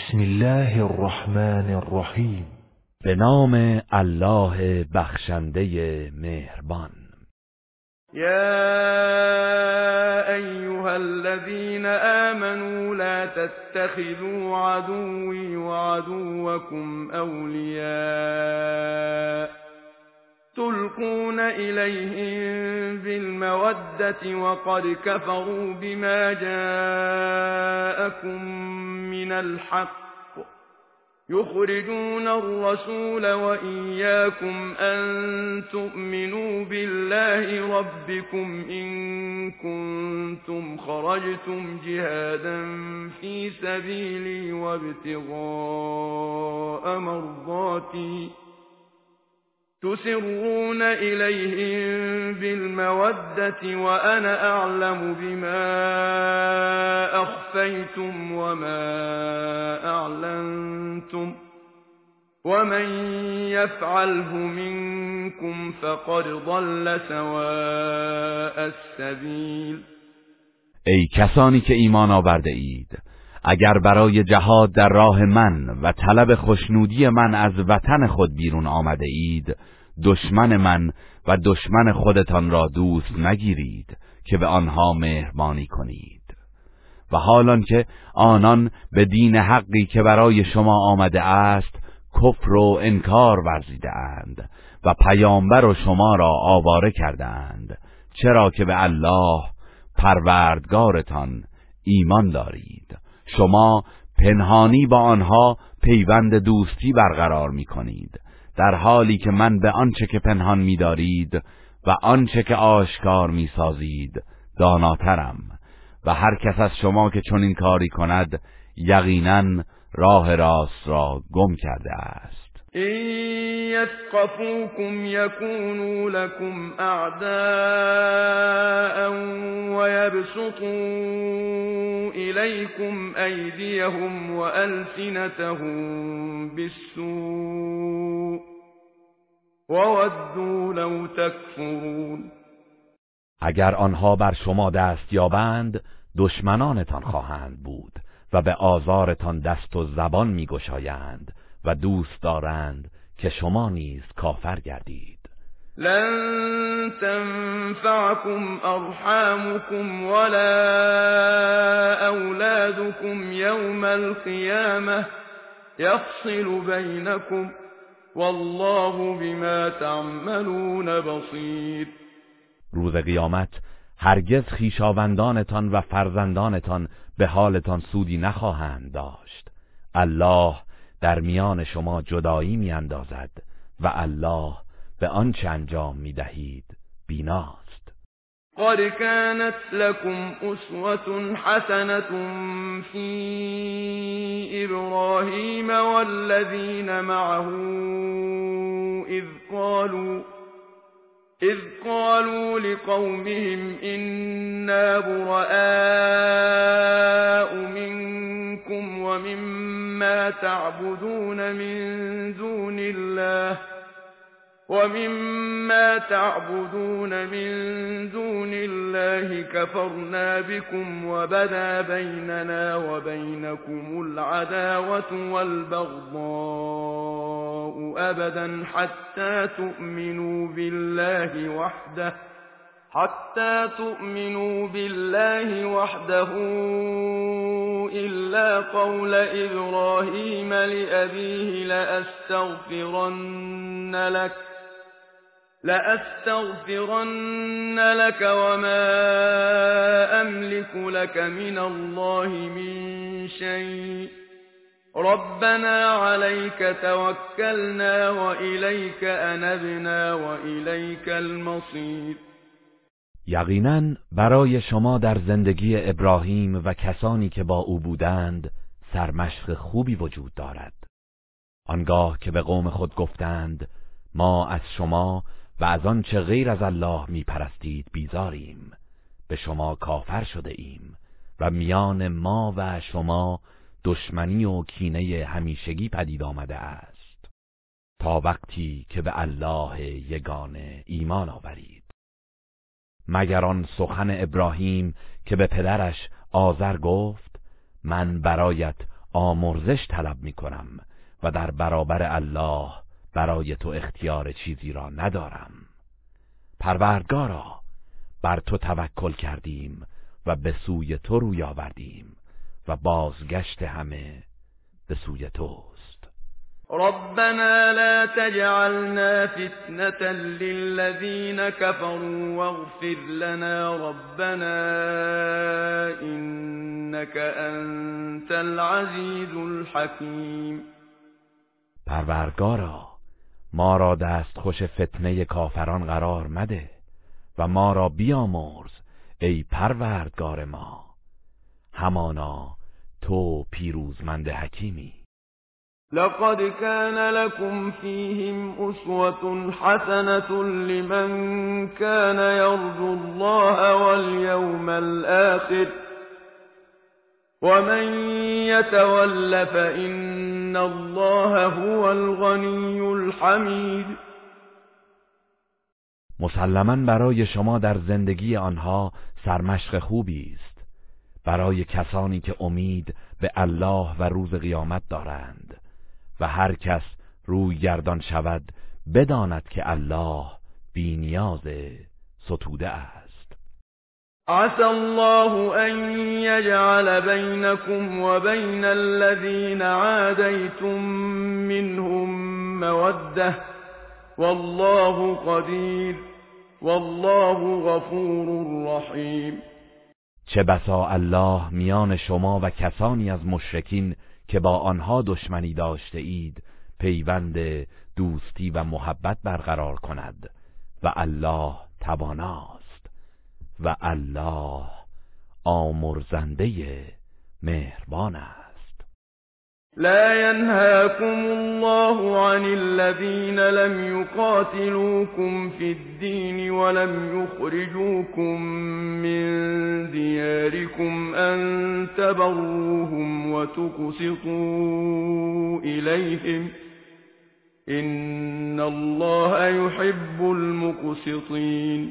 بسم الله الرحمن الرحیم به نام الله بخشنده مهربان. يا أيها الذين آمنوا لا تتخذوا عدوي وعدوكم أولياء تلقون إليهم بالمودة وقد كفروا بما جاءكم من الحق. يخرجون الرسول وإياكم أن تؤمنوا بالله ربكم إن كنتم خرجتم جهادا في سبيلي وابتغاء مرضاتي. تسرون إليهم بالمودة وأنا أعلم بما أخفيتم وما أعلنتم ومن يفعله منكم فقد ضل سواء السبيل. کسانی که ایمان آورده اید اگر برای جهاد در راه من و طلب خوشنودی من از وطن خود بیرون آمده اید دشمن من و دشمن خودتان را دوست نگیرید که به آنها مهربانی کنید. و حالان که آنان به دین حقی که برای شما آمده است کفر و انکار ورزیده اند و پیامبر و شما را آواره کرده اند چرا که به الله پروردگارتان ایمان دارید. شما پنهانی با آنها پیوند دوستی برقرار می کنید در حالی که من به آنچه که پنهان می‌دارید و آنچه که آشکار می‌سازید داناترم و هر کس از شما که چنین کاری کند یقینا راه راست را گم کرده است. این یثقفوکم یکونوا لكم اعداء ويبسطوا الیکم ایدیهم والسنتهم بالسوء وودوا لو تکفرون اگر آنها بر شما دست یابند دشمنانتان خواهند بود و به آزارتان دست و زبان میگشایند. و دوست دارند که شما نیز کافر گردید. لن تنفعكم ارحامكم ولا اولادكم يوم القيامه يفصل بينكم والله بما تعملون بصیر. روز قیامت هرگز خیشاوندانتان و فرزندانتان به حالتان سودی نخواهند داشت. الله در میان شما جدایی میاندازد و الله به آنچه انجام می‌دهید بیناست. قد كانت لكم أسوة حسنة في إبراهيم والذين معه إذ قالوا إذ قالوا لقومهم إنا براء منكم ومما تعبدون من دون الله ومما تعبدون من دون الله كفرنا بكم وبدا بيننا وبينكم العداوة والبغضاء أبدا حتى تؤمنوا بالله وحده حتى تؤمنوا بالله وحده إلا قول إبراهيم لأبيه لأستغفرن لك لأستغفرن لك وما أملك لك من الله من شيء ربنا عليك توكلنا وإليك أنبنا وإليك المصير یقینا برای شما در زندگی ابراهیم و کسانی که با او بودند سرمشق خوبی وجود دارد. آنگاه که به قوم خود گفتند ما از شما و از آنچه غیر از الله می پرستید بیزاریم. به شما کافر شده ایم و میان ما و شما دشمنی و کینه همیشگی پدید آمده است. تا وقتی که به الله یگانه ایمان آورید. مگر آن سخن ابراهیم که به پدرش آذر گفت من برایت آمرزش طلب می کنم و در برابر الله برای تو اختیار چیزی را ندارم. پروردگارا بر تو توکل کردیم و به سوی تو روی آوردیم و بازگشت همه به سوی توست. ربنا لا تجعلنا فتنة للذين كفروا واغفر لنا ربنا إنك أنت العزيز الحكيم پروردگارا ما را دست خوش فتنه کافران قرار مده و ما را بیامرز ای پروردگار ما. همانا تو پیروزمند حکیمی. لقد كان لكم فيهم أسوة حسنة لمن كان يرجو الله واليوم الآخر ومن يتول فإن الله هو الغني الحمید مسلما برای شما در زندگی آنها سرمشق خوبی است برای کسانی که امید به الله و روز قیامت دارند. و هر کس روی گردان شود بداند که الله بینیاز ستوده است. عسى الله ان يجعل بينكم وبين الذين عاديتم منهم موده والله قدیر والله غفور رحیم چه بسا الله میان شما و کسانی از مشرکین که با آنها دشمنی داشته اید پیوند دوستی و محبت برقرار کند. و الله تواناست. و الله آمرزنده مهربان است. لا ينهاكم الله عن الذين لم يقاتلوكم في الدين ولم يخرجوكم من دياركم أن تبروهم وتقسطوا إليهم إن الله يحب المقسطين.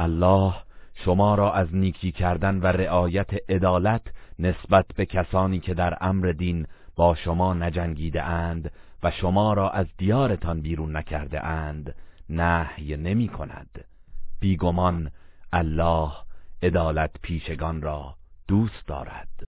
الله شما را از نیکی کردن و رعایت عدالت نسبت به کسانی که در امر دین با شما نجنگیده اند و شما را از دیارتان بیرون نکرده اند نهی نمی کند. بیگمان الله عدالت پیشگان را دوست دارد.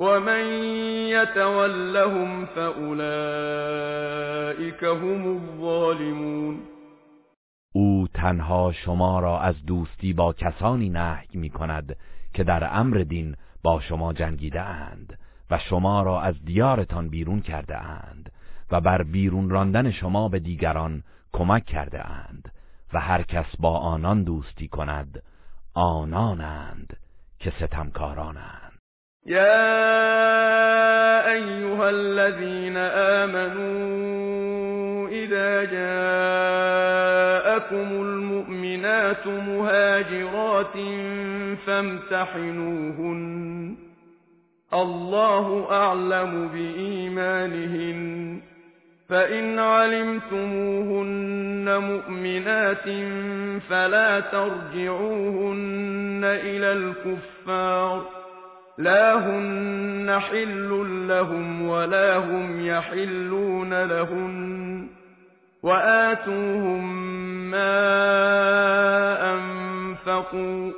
ومن يتولهم فأولئك هم الظالمون او تنها شما را از دوستی با کسانی نهی می کند که در امر دین با شما جنگیده اند و شما را از دیارتان بیرون کرده اند و بر بیرون راندن شما به دیگران کمک کرده اند و هر کس با آنان دوستی کند آنانند که ستمکارانند. یا ایها الذین آمنوا اذا جاءكم المؤمنات مهاجرات فامتحنوهن الله أعلم بإيمانهن فإن علمتموهن مؤمنات فلا ترجعوهن إلى الكفار لا هن حل لهم ولا هم يحلون لهن وآتوهم ما أنفقوا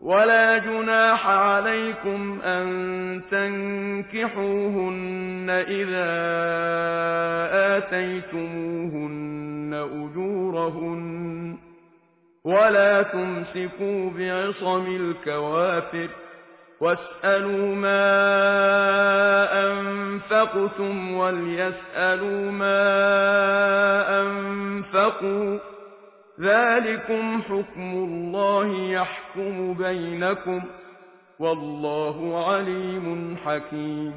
ولا جناح عليكم أن تنكحوهن إذا آتيتموهن أجورهن ولا تمسكوا بعصم الكوافر واسألوا ما أنفقتم وليسألوا ما أنفقوا ذلكم حكم الله يحكم بينكم والله علیم حکیم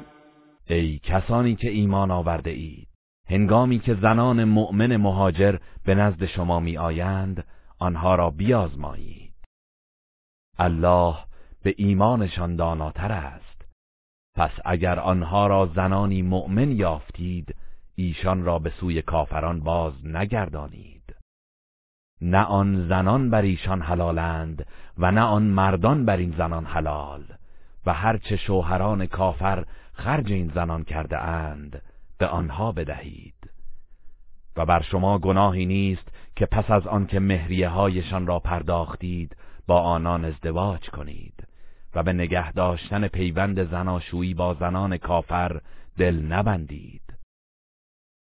ای کسانی که ایمان آورده اید هنگامی که زنان مؤمن مهاجر به نزد شما می آیند آنها را بیازمایید. الله به ایمانشان داناتر است. پس اگر آنها را زنانی مؤمن یافتید ایشان را به سوی کافران باز نگردانید. نه آن زنان بر ایشان حلالند و نه آن مردان بر این زنان حلال و هرچه شوهران کافر خرج این زنان کرده اند به آنها بدهید. و بر شما گناهی نیست که پس از آنکه مهریه هایشان را پرداختید با آنان ازدواج کنید. و به نگه داشتن پیوند زناشویی با زنان کافر دل نبندید.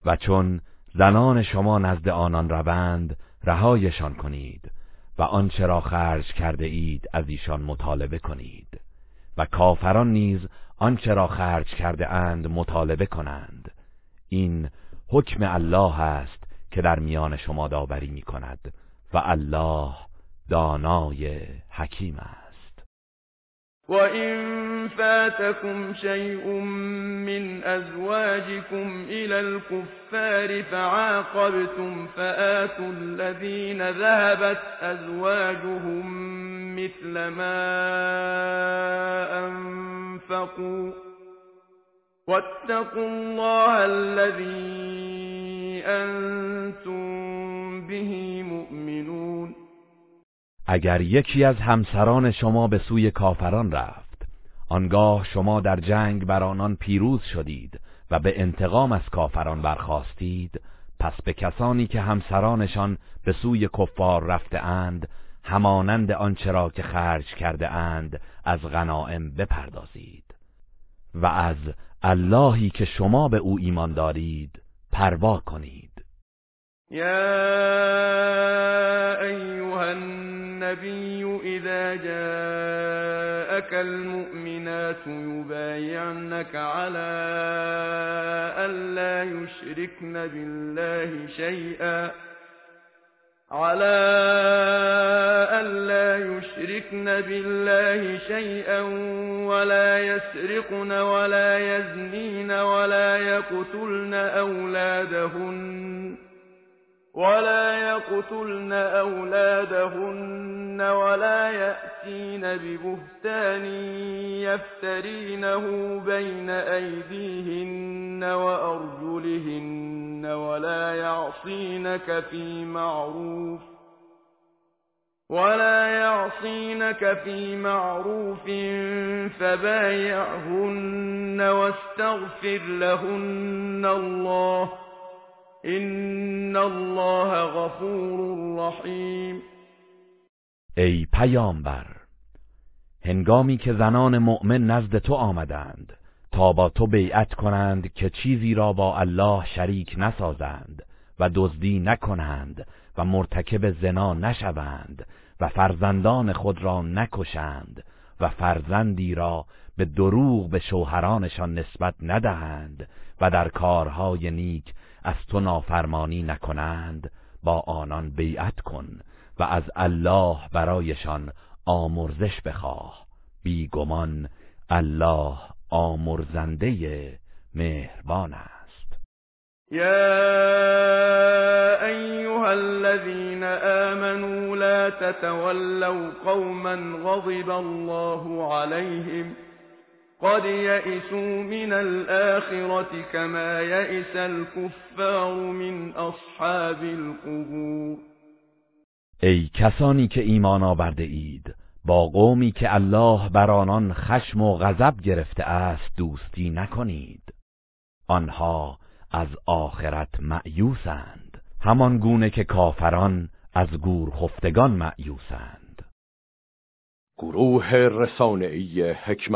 و چون زنان شما نزد آنان روند رهایشان کنید و آنچه را خرج کرده اید از ایشان مطالبه کنید. و کافران نیز آنچه را خرج کرده اند مطالبه کنند. این حکم الله است که در میان شما داوری می کند و الله دانای حکیم است. وَإِن فَاتَكُمْ شَيْءٌ مِّنْ أَزْوَاجِكُمْ إِلَى الْكُفَّارِ فَعَاقَبْتُمْ فَآتُوا الَّذِينَ ذَهَبَتْ أَزْوَاجُهُم مِّثْلَ مَا أَنفَقُوا وَاتَّقُوا اللَّهَ الَّذِي أَنتُم بِهِ مُؤْمِنُونَ اگر یکی از همسران شما به سوی کافران رفت آنگاه شما در جنگ بر آنان پیروز شدید و به انتقام از کافران برخواستید پس به کسانی که همسرانشان به سوی کفار رفته اند همانند آنچه را که خرج کرده اند از غنائم بپردازید. و از اللهی که شما به او ایمان دارید پروا کنید. يا أيها النبي إذا جاءك المؤمنات يبايعنك على ألا يشركن بالله شيئا على ألا يشركن بالله شيئا ولا يسرقن ولا يزنين ولا يقتلن أولادهن ولا يقتلن أولادهن ولا يأتين ببهتان يفترينه بين أيديهن وأرجلهن ولا يعصينك في معروف ولا يعصينك في معروف فبايعهن واستغفر لهن الله این الله غفور رحیم ای پیامبر هنگامی که زنان مؤمن نزد تو آمدند تا با تو بیعت کنند که چیزی را با الله شریک نسازند و دزدی نکنند و مرتکب زنا نشوند و فرزندان خود را نکشند و فرزندی را به دروغ به شوهرانشان نسبت ندهند و در کارهای نیک از تو نافرمانی نکنند با آنان بیعت کن و از الله برایشان آمرزش بخواه. بیگمان الله آمرزنده مهربان است. یا ایها الذین آمنوا لا تتولوا قوما غضب الله عليهم قد يئسوا من الآخرة كما يئس الكفار من اصحاب القبور. ای کسانی که ایمان آورده اید با قومی که الله بر آنان خشم و غضب گرفته است دوستی نکنید. آنها از آخرت معیوسند همان گونه که کافران از گور خفتگان معیوسند گروه رسانه‌ای حکمت.